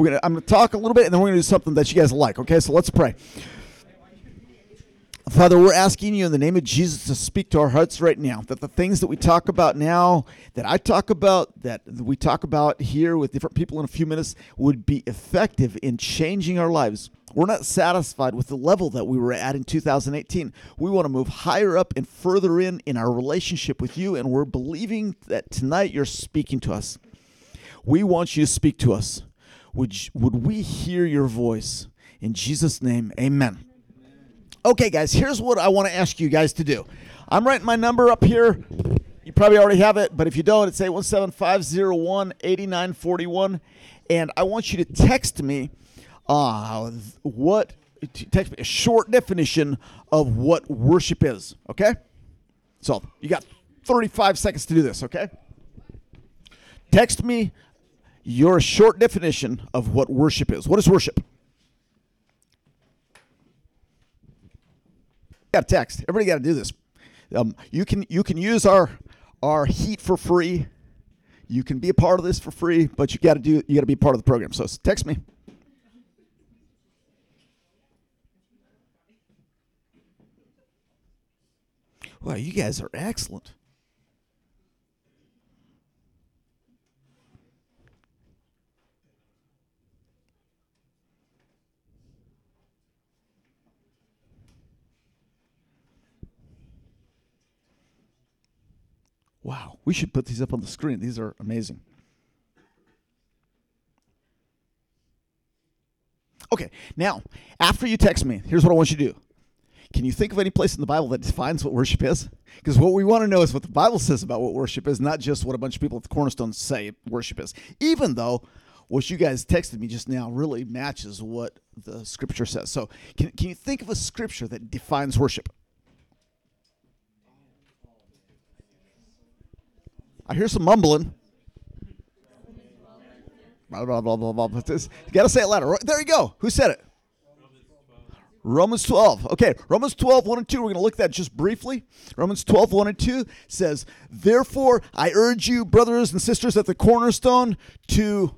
We're gonna I'm gonna talk a little bit, and then we're gonna do something that you guys like. Okay, so let's pray. Father, we're asking you in the name of Jesus to speak to our hearts right now. That the things that we talk about now, that I talk about, that we talk about here with different people in a few minutes, would be effective in changing our lives. We're not satisfied with the level that we were at in 2018. We want to move higher up and further in in our relationship with you, and we're believing that tonight you're speaking to us. We want you to speak to us. Would, would we hear your voice? In Jesus' name, amen. Okay, guys, here's what I want to ask you guys to do. I'm writing my number up here. You probably already have it, but if you don't, it's 817 501 8941. And I want you to text me uh, what, text me a short definition of what worship is, okay? So you got 35 seconds to do this, okay? Text me your short definition of what worship is. What is worship? got to text. Everybody got to do this. Um, you can you can use our our heat for free. You can be a part of this for free, but you got to do you got to be part of the program. So text me. Wow, you guys are excellent. Wow, we should put these up on the screen. These are amazing. Okay, now, after you text me, here's what I want you to do. Can you think of any place in the Bible that defines what worship is? Because what we want to know is what the Bible says about what worship is, not just what a bunch of people at the Cornerstone say worship is. Even though what you guys texted me just now really matches what the scripture says. So, can, can you think of a scripture that defines worship? I hear some mumbling. Blah, blah, blah, blah, blah. You got to say it louder. There you go. Who said it? Romans 12. Okay, Romans 12, 1 and 2. We're going to look at that just briefly. Romans 12, 1 and 2 says, Therefore, I urge you, brothers and sisters at the cornerstone, to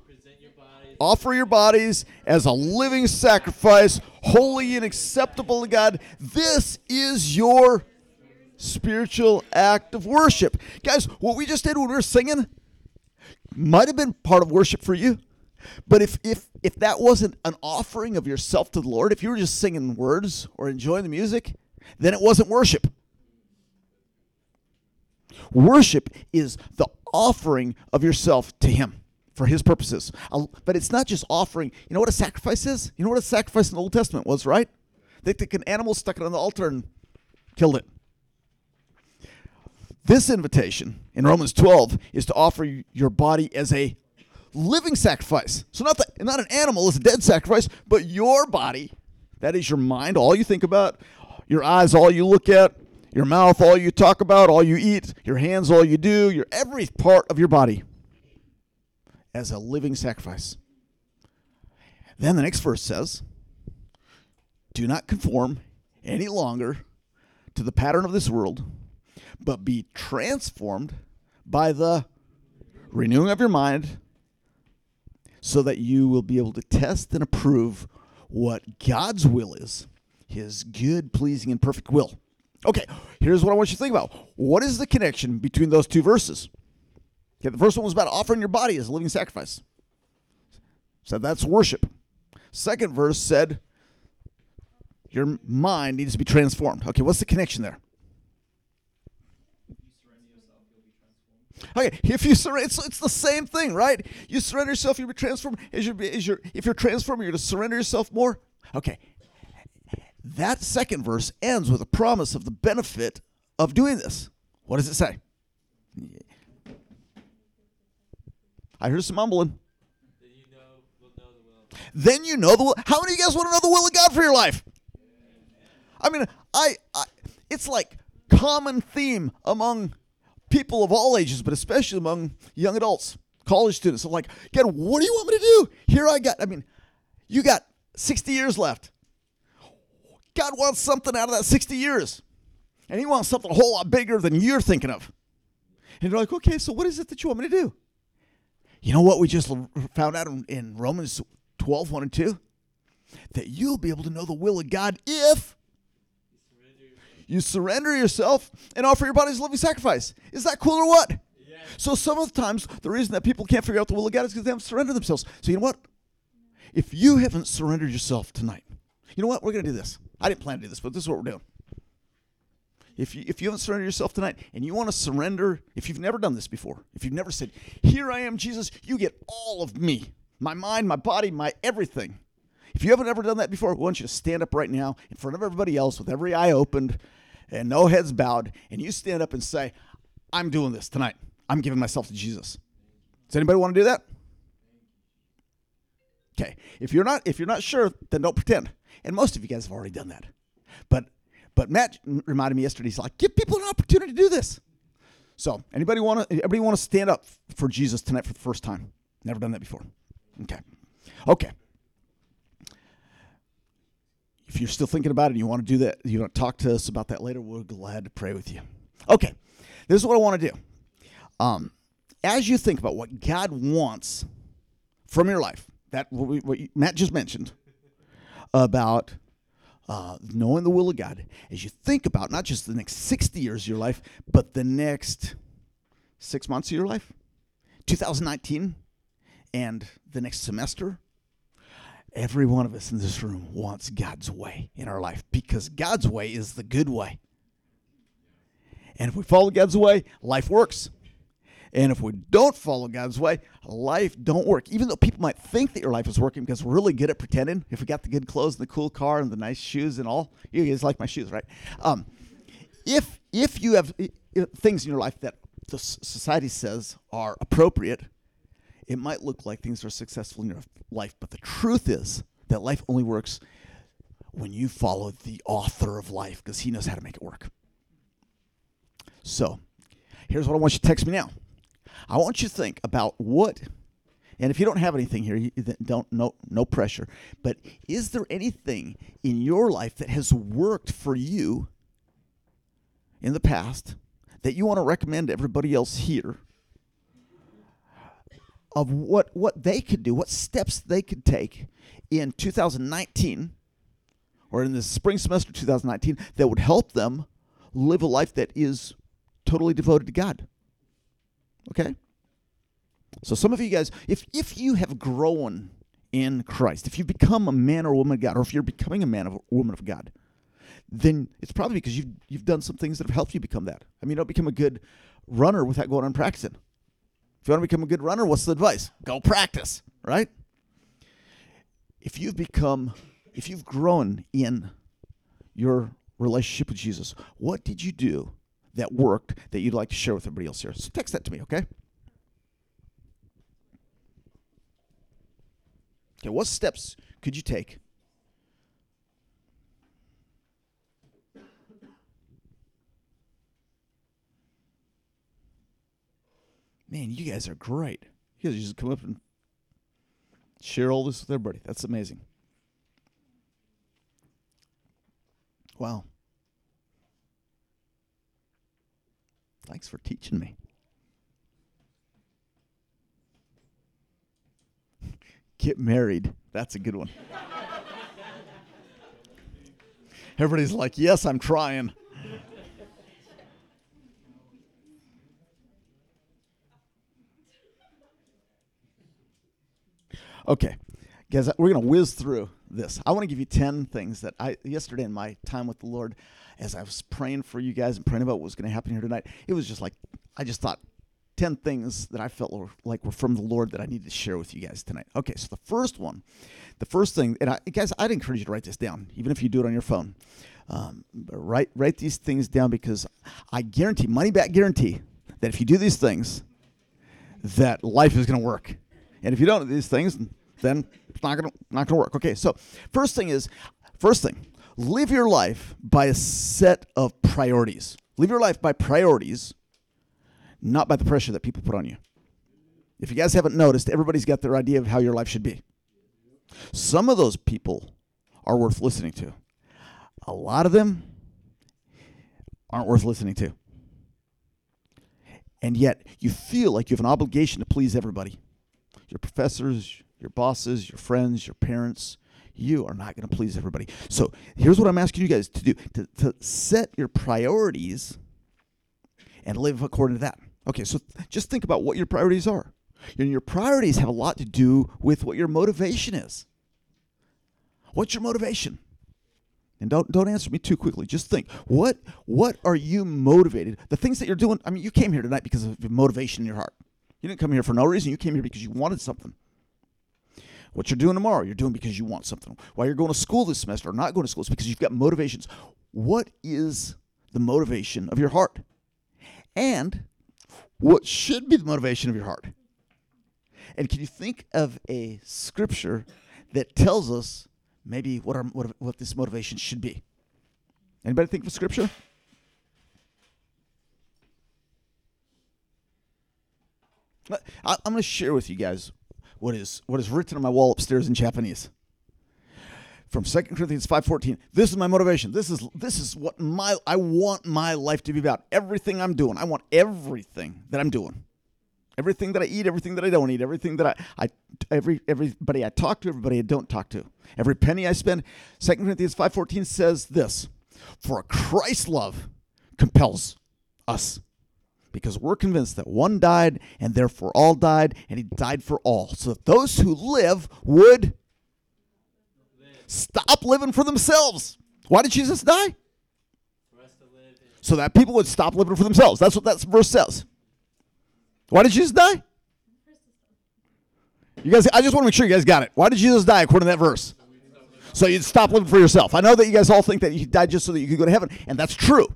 offer your bodies as a living sacrifice, holy and acceptable to God. This is your spiritual act of worship. Guys, what we just did when we were singing might have been part of worship for you. But if if if that wasn't an offering of yourself to the Lord, if you were just singing words or enjoying the music, then it wasn't worship. Worship is the offering of yourself to him for his purposes. But it's not just offering. You know what a sacrifice is? You know what a sacrifice in the Old Testament was, right? They took an animal, stuck it on the altar, and killed it. This invitation in Romans 12 is to offer your body as a living sacrifice. So not the, not an animal is a dead sacrifice, but your body, that is your mind, all you think about, your eyes, all you look at, your mouth, all you talk about, all you eat, your hands, all you do, your every part of your body as a living sacrifice. Then the next verse says, "Do not conform any longer to the pattern of this world." But be transformed by the renewing of your mind so that you will be able to test and approve what God's will is, his good, pleasing, and perfect will. Okay, here's what I want you to think about. What is the connection between those two verses? Okay, the first one was about offering your body as a living sacrifice. So that's worship. Second verse said your mind needs to be transformed. Okay, what's the connection there? Okay, if you surrender, it's, it's the same thing, right? You surrender yourself, you'll be transformed. Is your, is if you're transformed, you're going to surrender yourself more. Okay, that second verse ends with a promise of the benefit of doing this. What does it say? I hear some mumbling. Then you know the will. Then you know the will. How many of you guys want to know the will of God for your life? I mean, I, I it's like common theme among people of all ages, but especially among young adults, college students. I'm like, God, what do you want me to do? Here I got. I mean, you got 60 years left. God wants something out of that 60 years, and He wants something a whole lot bigger than you're thinking of. And you're like, okay, so what is it that you want me to do? You know what we just found out in, in Romans 12, 1 and 2, that you'll be able to know the will of God if you surrender yourself and offer your body as a living sacrifice. Is that cool or what? Yes. So some of the times the reason that people can't figure out the will of God is because they haven't surrendered themselves. So you know what? If you haven't surrendered yourself tonight, you know what? We're going to do this. I didn't plan to do this, but this is what we're doing. If you, if you haven't surrendered yourself tonight and you want to surrender, if you've never done this before, if you've never said, Here I am, Jesus, you get all of me, my mind, my body, my everything. If you haven't ever done that before, I want you to stand up right now in front of everybody else with every eye opened and no heads bowed, and you stand up and say, I'm doing this tonight. I'm giving myself to Jesus. Does anybody want to do that? Okay. If you're not if you're not sure, then don't pretend. And most of you guys have already done that. But but Matt reminded me yesterday. He's like, give people an opportunity to do this. So anybody want to anybody want to stand up for Jesus tonight for the first time? Never done that before. Okay. Okay. If you're still thinking about it and you want to do that, you want to talk to us about that later, we're glad to pray with you. Okay. This is what I want to do. Um, as you think about what God wants from your life, that what, we, what Matt just mentioned about uh, knowing the will of God, as you think about not just the next 60 years of your life, but the next six months of your life, 2019, and the next semester, every one of us in this room wants God's way in our life because God's way is the good way. And if we follow God's way, life works. And if we don't follow God's way, life don't work. Even though people might think that your life is working because we're really good at pretending. If we got the good clothes and the cool car and the nice shoes and all, you guys like my shoes, right? Um, if if you have things in your life that the society says are appropriate, it might look like things are successful in your life. But the truth is that life only works when you follow the author of life because he knows how to make it work. So, here's what I want you to text me now. I want you to think about what, and if you don't have anything here, you don't no no pressure. But is there anything in your life that has worked for you in the past that you want to recommend to everybody else here? Of what what they could do, what steps they could take in 2019 or in the spring semester 2019 that would help them live a life that is totally devoted to God. Okay? So some of you guys, if if you have grown in Christ, if you've become a man or woman of God, or if you're becoming a man or woman of God, then it's probably because you've you've done some things that have helped you become that. I mean, you don't become a good runner without going on practicing. If you want to become a good runner, what's the advice? Go practice, right? If you've become, if you've grown in your relationship with Jesus, what did you do that worked that you'd like to share with everybody else here. So text that to me, okay? Okay, what steps could you take? Man, you guys are great. You guys just come up and share all this with everybody. That's amazing. Wow. Thanks for teaching me. Get married. That's a good one. Everybody's like, yes, I'm trying. Okay, guys, we're going to whiz through this. I want to give you 10 things that I, yesterday in my time with the Lord, as I was praying for you guys and praying about what was going to happen here tonight, it was just like, I just thought 10 things that I felt were, like were from the Lord that I needed to share with you guys tonight. Okay, so the first one, the first thing, and I, guys, I'd encourage you to write this down, even if you do it on your phone. Um, write, write these things down because I guarantee, money back guarantee, that if you do these things, that life is going to work. And if you don't do these things, then it's not to not to work. Okay, so first thing is, first thing, live your life by a set of priorities. Live your life by priorities, not by the pressure that people put on you. If you guys haven't noticed, everybody's got their idea of how your life should be. Some of those people are worth listening to. A lot of them aren't worth listening to. And yet, you feel like you have an obligation to please everybody your professors, your bosses, your friends, your parents. You are not going to please everybody. So here's what I'm asking you guys to do to, to set your priorities and live according to that. Okay, so just think about what your priorities are. And your priorities have a lot to do with what your motivation is. What's your motivation? And don't don't answer me too quickly. Just think. What what are you motivated? The things that you're doing, I mean, you came here tonight because of motivation in your heart. You didn't come here for no reason. You came here because you wanted something. What you're doing tomorrow, you're doing because you want something. Why you're going to school this semester or not going to school is because you've got motivations. What is the motivation of your heart? And what should be the motivation of your heart? And can you think of a scripture that tells us maybe what our what, what this motivation should be? Anybody think of a scripture? I, I'm going to share with you guys what is what is written on my wall upstairs in Japanese. From 2 Corinthians 5:14. This is my motivation. This is this is what my I want my life to be about. Everything I'm doing. I want everything that I'm doing. Everything that I eat, everything that I don't eat, everything that I, I every everybody I talk to, everybody I don't talk to. Every penny I spend. 2 Corinthians 5:14 says this, for Christ's love compels us because we're convinced that one died and therefore all died, and he died for all, so that those who live would stop living for themselves. Why did Jesus die? So that people would stop living for themselves. That's what that verse says. Why did Jesus die? You guys, I just want to make sure you guys got it. Why did Jesus die according to that verse? So you'd stop living for yourself. I know that you guys all think that he died just so that you could go to heaven, and that's true.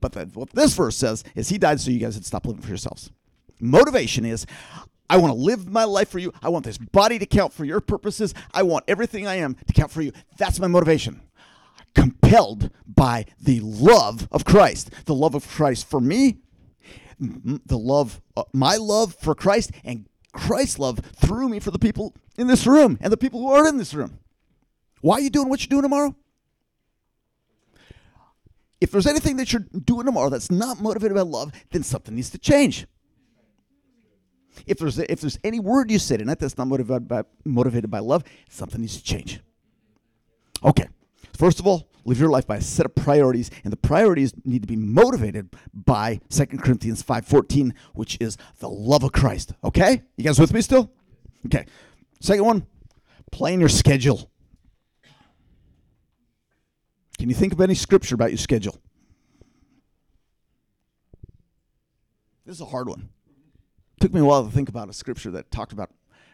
But the, what this verse says is he died so you guys would stop living for yourselves. Motivation is I want to live my life for you. I want this body to count for your purposes. I want everything I am to count for you. That's my motivation. Compelled by the love of Christ, the love of Christ for me, the love, uh, my love for Christ, and Christ's love through me for the people in this room and the people who aren't in this room. Why are you doing what you're doing tomorrow? If there's anything that you're doing tomorrow that's not motivated by love, then something needs to change. If there's if there's any word you say tonight that's not motivated by motivated by love, something needs to change. Okay. First of all, live your life by a set of priorities, and the priorities need to be motivated by 2 Corinthians 5:14, which is the love of Christ. Okay? You guys with me still? Okay. Second one, plan your schedule. Can you think of any scripture about your schedule? This is a hard one. It took me a while to think about a scripture that talked about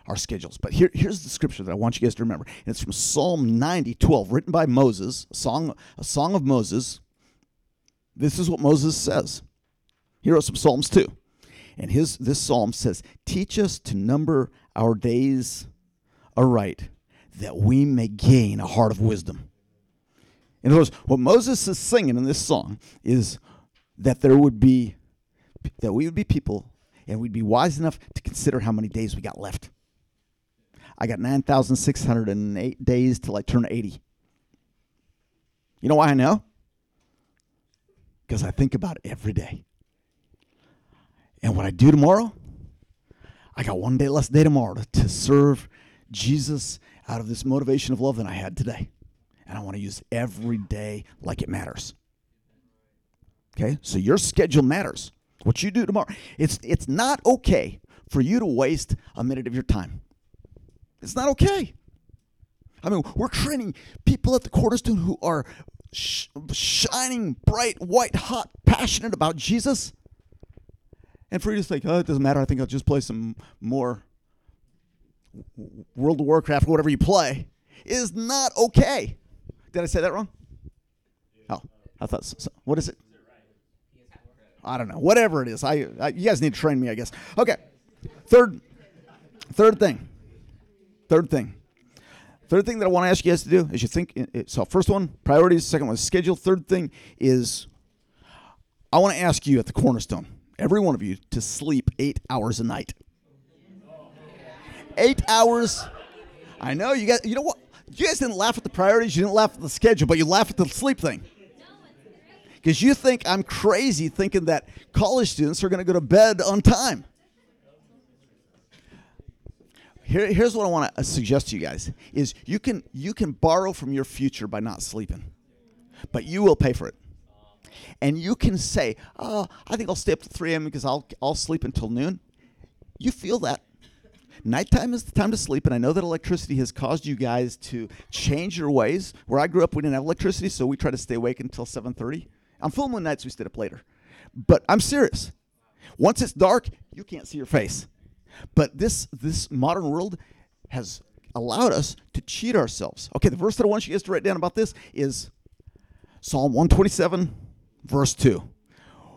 our schedules. But here, here's the scripture that I want you guys to remember. And it's from Psalm 90, 12, written by Moses, a song, a song of Moses. This is what Moses says. He wrote some Psalms too. And his this psalm says, Teach us to number our days aright, that we may gain a heart of wisdom. In other words, what Moses is singing in this song is that there would be that we would be people and we'd be wise enough to consider how many days we got left. I got 9,608 days till I turn 80. You know why I know? Because I think about it every day. And what I do tomorrow, I got one day less day tomorrow to, to serve Jesus out of this motivation of love than I had today. And I want to use every day like it matters. Okay? So your schedule matters. What you do tomorrow. It's it's not okay for you to waste a minute of your time. It's not okay. I mean, we're training people at the Cornerstone who are sh- shining, bright, white, hot, passionate about Jesus. And for you to think, oh, it doesn't matter. I think I'll just play some more World of Warcraft, whatever you play, is not okay. Did I say that wrong? Oh, I thought. So. What is it? I don't know. Whatever it is, I, I you guys need to train me, I guess. Okay. Third, third thing. Third thing. Third thing that I want to ask you guys to do is you think. So first one, priorities. Second one, schedule. Third thing is, I want to ask you at the Cornerstone, every one of you, to sleep eight hours a night. Eight hours. I know you guys. You know what? You guys didn't laugh at the priorities. You didn't laugh at the schedule, but you laugh at the sleep thing. Because you think I'm crazy thinking that college students are going to go to bed on time. Here, here's what I want to uh, suggest to you guys: is you can you can borrow from your future by not sleeping, but you will pay for it. And you can say, "Oh, I think I'll stay up to 3 a.m. because I'll I'll sleep until noon." You feel that. Nighttime is the time to sleep, and I know that electricity has caused you guys to change your ways. Where I grew up, we didn't have electricity, so we tried to stay awake until 7:30. On full moon nights, we stayed up later. But I'm serious. Once it's dark, you can't see your face. But this this modern world has allowed us to cheat ourselves. Okay, the verse that I want you guys to write down about this is Psalm 127, verse 2,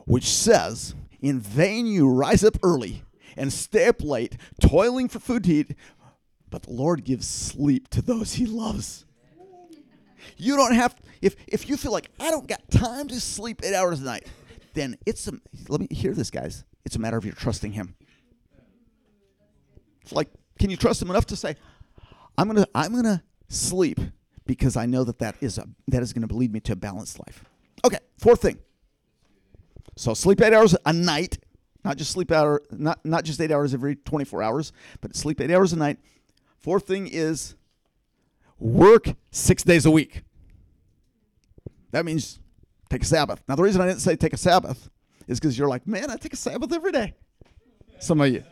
which says, In vain you rise up early and stay up late, toiling for food to eat, but the Lord gives sleep to those he loves. You don't have if if you feel like I don't got time to sleep eight hours a night, then it's a let me hear this, guys. It's a matter of your trusting him. It's like, can you trust him enough to say, I'm gonna I'm gonna sleep because I know that that is a that is gonna lead me to a balanced life. Okay, fourth thing. So sleep eight hours a night, not just sleep hour, not not just eight hours every 24 hours, but sleep eight hours a night. Fourth thing is work six days a week. That means take a Sabbath. Now the reason I didn't say take a Sabbath is because you're like, man, I take a Sabbath every day. Some of you.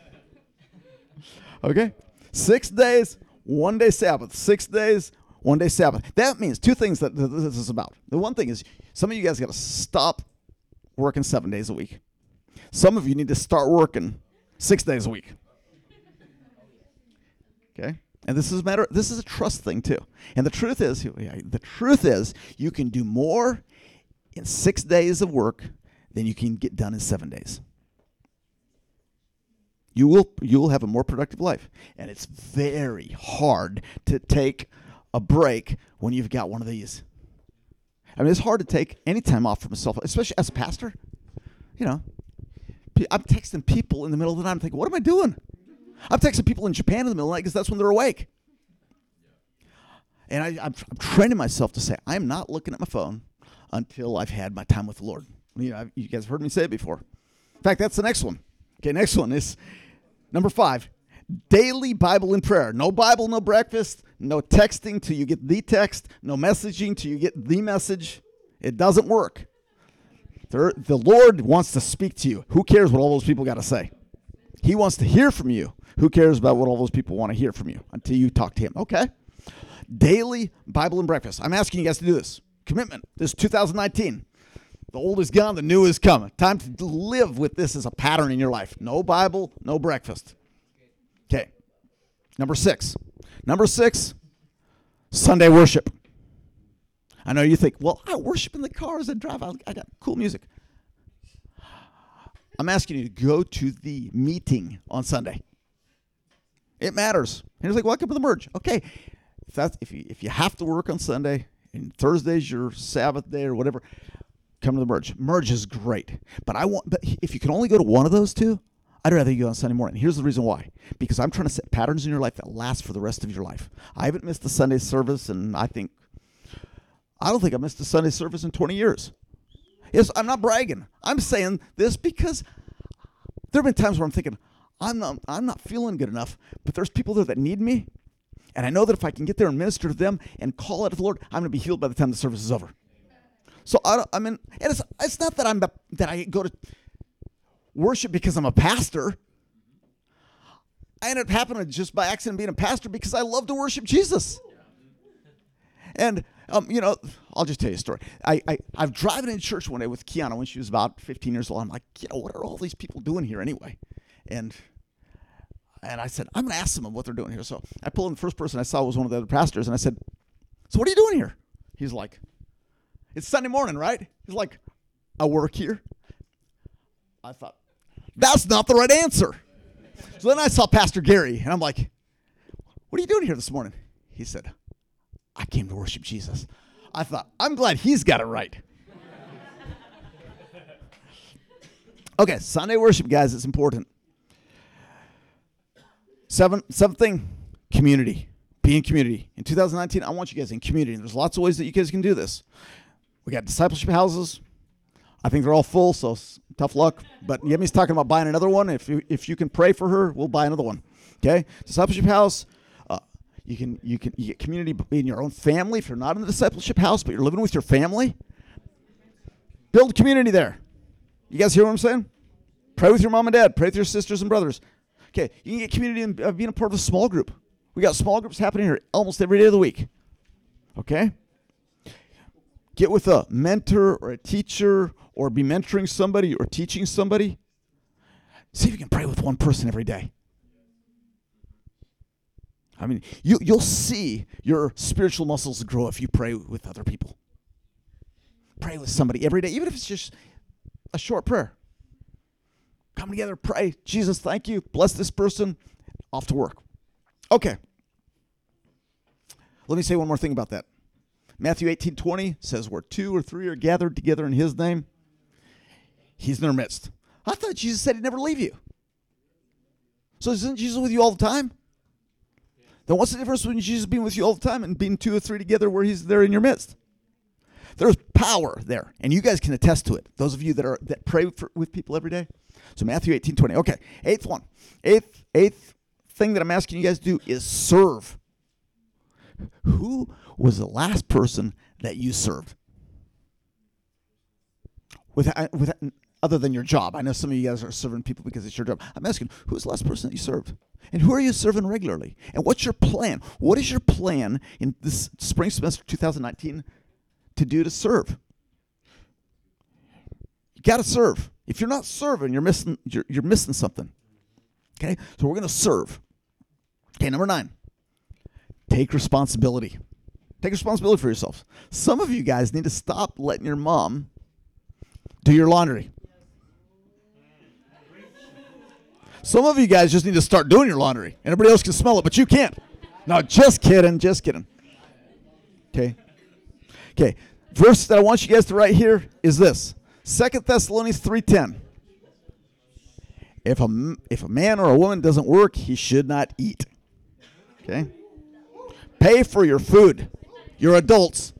Okay? Six days, one day Sabbath. Six days, one day Sabbath. That means two things that this is about. The one thing is some of you guys got to stop working seven days a week. Some of you need to start working six days a week. Okay? And this is a matter this is a trust thing too. And the truth is the truth is you can do more in 6 days of work than you can get done in 7 days. You will you will have a more productive life. And it's very hard to take a break when you've got one of these. I mean, it's hard to take any time off from yourself, especially as a pastor. You know, I'm texting people in the middle of the night. I'm thinking, what am I doing? I'm texting people in Japan in the middle of the night because that's when they're awake. And I, am training myself to say, I'm not looking at my phone until I've had my time with the Lord. You know, you guys have heard me say it before. In fact, that's the next one. Okay, next one is number five daily Bible and prayer. No Bible, no breakfast, no texting till you get the text, no messaging till you get the message. It doesn't work. The Lord wants to speak to you. Who cares what all those people got to say? He wants to hear from you. Who cares about what all those people want to hear from you until you talk to him? Okay. Daily Bible and breakfast. I'm asking you guys to do this. Commitment. This is 2019. The old is gone, the new is coming. Time to live with this as a pattern in your life. No Bible, no breakfast. Okay. Number six. Number six, Sunday worship. I know you think, well, I worship in the cars and drive. I got cool music. I'm asking you to go to the meeting on Sunday. It matters. And he's like, welcome to the merge. Okay. If that's if you if you have to work on Sunday and Thursday's your Sabbath day or whatever, come to the merge. Merge is great. But I want but if you can only go to one of those two, I'd rather you go on Sunday morning. Here's the reason why. Because I'm trying to set patterns in your life that last for the rest of your life. I haven't missed a Sunday service and I think I don't think I missed a Sunday service in 20 years. Yes, I'm not bragging. I'm saying this because there have been times where I'm thinking, I'm not, I'm not feeling good enough, but there's people there that need me. And I know that if I can get there and minister to them and call out to the Lord, I'm going to be healed by the time the service is over. So I, I mean, it's, it's not that I'm that I go to worship because I'm a pastor. I ended up happening just by accident being a pastor because I love to worship Jesus. And um, you know, I'll just tell you a story. I, I I've driving in church one day with Kiana when she was about 15 years old. I'm like, you know, what are all these people doing here anyway? And and I said, I'm gonna ask them what they're doing here. So I pulled in the first person I saw was one of the other pastors, and I said, So what are you doing here? He's like, It's Sunday morning, right? He's like, I work here. I thought, that's not the right answer. So then I saw Pastor Gary, and I'm like, What are you doing here this morning? He said, I came to worship Jesus. I thought, I'm glad he's got it right. okay, Sunday worship, guys, it's important. Seven, seventh thing, community. Be in community. In 2019, I want you guys in community. And there's lots of ways that you guys can do this. We got discipleship houses. I think they're all full, so tough luck. But Yemi's talking about buying another one. If you, if you can pray for her, we'll buy another one. Okay, discipleship house. You can you can you get community in your own family if you're not in the discipleship house, but you're living with your family. Build community there. You guys hear what I'm saying? Pray with your mom and dad. Pray with your sisters and brothers. Okay, you can get community in uh, being a part of a small group. We got small groups happening here almost every day of the week. Okay? Get with a mentor or a teacher or be mentoring somebody or teaching somebody. See if you can pray with one person every day. I mean, you, you'll see your spiritual muscles grow if you pray with other people. Pray with somebody every day, even if it's just a short prayer. Come together, pray. Jesus, thank you. Bless this person. Off to work. Okay. Let me say one more thing about that. Matthew 18 20 says, Where two or three are gathered together in his name, he's in their midst. I thought Jesus said he'd never leave you. So isn't Jesus with you all the time? Then what's the difference between Jesus being with you all the time and being two or three together where he's there in your midst? There's power there, and you guys can attest to it. Those of you that are that pray for, with people every day. So Matthew 18, 20. Okay, eighth one. Eighth, eighth thing that I'm asking you guys to do is serve. Who was the last person that you served? With, with, other than your job. I know some of you guys are serving people because it's your job. I'm asking, who's the last person that you served? And who are you serving regularly? And what's your plan? What is your plan in this spring semester 2019 to do to serve? You got to serve. If you're not serving, you're missing you're, you're missing something. Okay? So we're going to serve. Okay, number 9. Take responsibility. Take responsibility for yourself. Some of you guys need to stop letting your mom do your laundry. Some of you guys just need to start doing your laundry. Everybody else can smell it, but you can't. No, just kidding, just kidding. Okay. Okay. Verse that I want you guys to write here is this. Second Thessalonians 3:10. If a if a man or a woman doesn't work, he should not eat. Okay? Pay for your food. You're adults.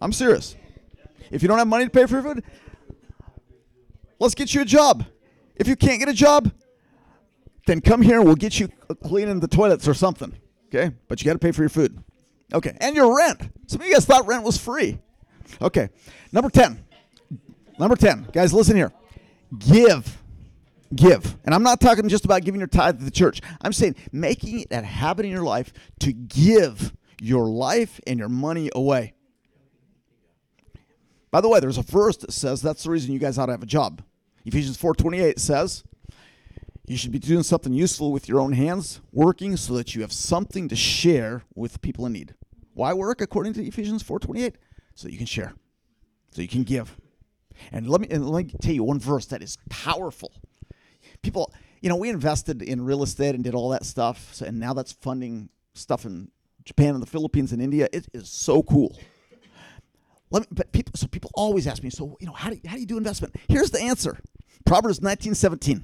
I'm serious. If you don't have money to pay for your food, let's get you a job. If you can't get a job, then come here and we'll get you cleaning the toilets or something. Okay? But you got to pay for your food. Okay. And your rent. Some of you guys thought rent was free. Okay. Number 10. Number 10. Guys, listen here. Give. Give. And I'm not talking just about giving your tithe to the church. I'm saying making it a habit in your life to give your life and your money away. By the way, there's a verse that says that's the reason you guys ought to have a job. Ephesians 4:28 says, "You should be doing something useful with your own hands, working so that you have something to share with people in need." Why work according to Ephesians 4:28? So you can share. So you can give. And let me and let me tell you one verse that is powerful. People, you know, we invested in real estate and did all that stuff, so, and now that's funding stuff in Japan and the Philippines and India. It is so cool. Let me, but people, so people always ask me, so you know, how do you, how do you do investment? Here's the answer: Proverbs 19:17.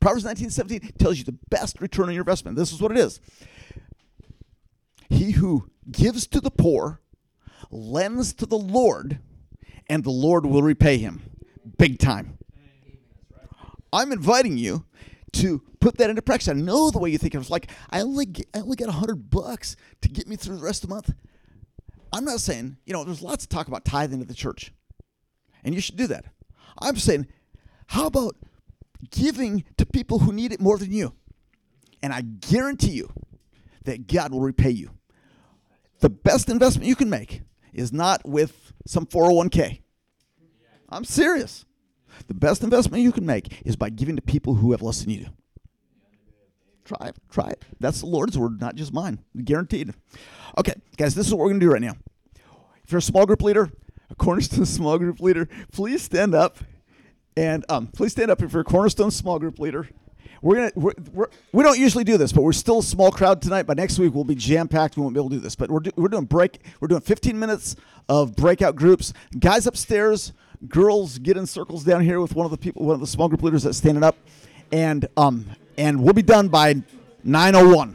Proverbs 19:17 tells you the best return on your investment. This is what it is: He who gives to the poor lends to the Lord, and the Lord will repay him, big time. I'm inviting you to put that into practice. I know the way you think. It's like I only get, I only got hundred bucks to get me through the rest of the month. I'm not saying, you know, there's lots of talk about tithing to the church, and you should do that. I'm saying, how about giving to people who need it more than you? And I guarantee you that God will repay you. The best investment you can make is not with some 401k. I'm serious. The best investment you can make is by giving to people who have less than you do. Try it. Try it. That's the Lord's word, not just mine. Guaranteed. Okay, guys, this is what we're going to do right now. If you're a small group leader, a Cornerstone small group leader, please stand up. And um, please stand up if you're a Cornerstone small group leader. We're gonna we're, we're, we don't usually do this, but we're still a small crowd tonight. But next week we'll be jam packed. We won't be able to do this. But we're do, we're doing break. We're doing 15 minutes of breakout groups. Guys upstairs, girls get in circles down here with one of the people, one of the small group leaders that's standing up, and um and we'll be done by 9:01.